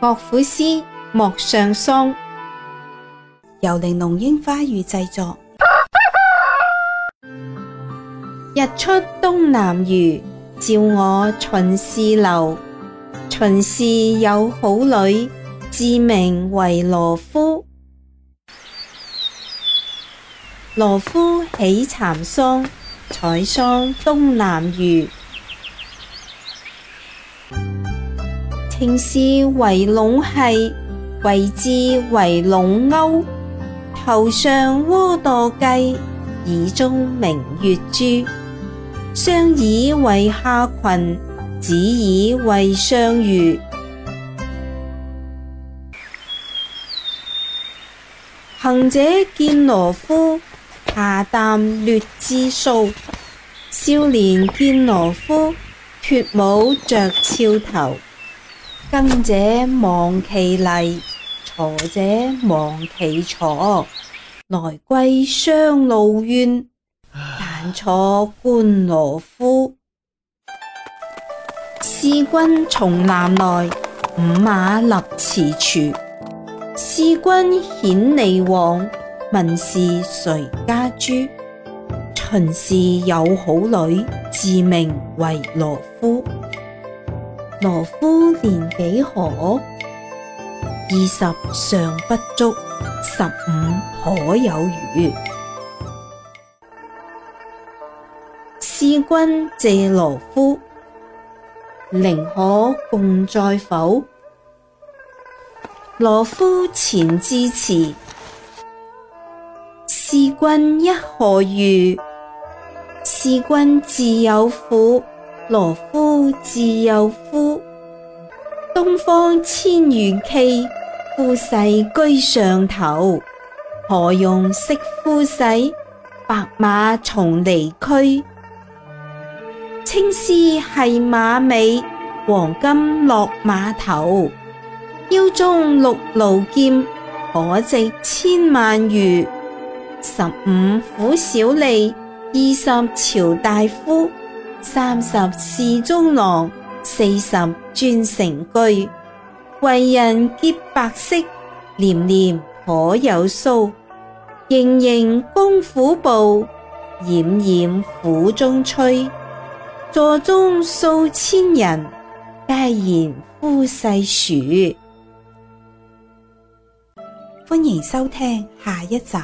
《乐府诗·莫上桑》，由玲珑樱花雨制作。日出东南隅，照我秦氏楼。秦氏有好女，自名为罗敷。罗敷喜蚕桑，采桑东南隅。平时为拢系，围至为拢钩，头上窝堕鸡，耳中明月珠。双耳为下群，只耳为双鱼。行者见罗夫，下啖劣之数。少年见罗夫，脱帽着峭头。耕者忘其犁，锄者忘其锄。来归双路怨，但坐观罗敷。使君从南来，五马立踟处。使君显利往，问是谁家姝？秦氏有好女，自名为罗夫。罗夫年几何？二十尚不足，十五可有余。事君借罗夫，宁可共在否？罗夫前致辞，是君一何如？是君自有苦，罗夫自有夫。东方千余骑，夫婿居上头。何用惜夫婿？白马从离区，青丝系马尾，黄金落马头。腰中六路剑，可值千万余。十五虎小吏，二十朝大夫，三十侍中郎。四十转成居，为人洁白色，年年可有数，盈盈功夫步，奄奄苦中吹。座中数千人，皆言夫世数。欢迎收听下一集。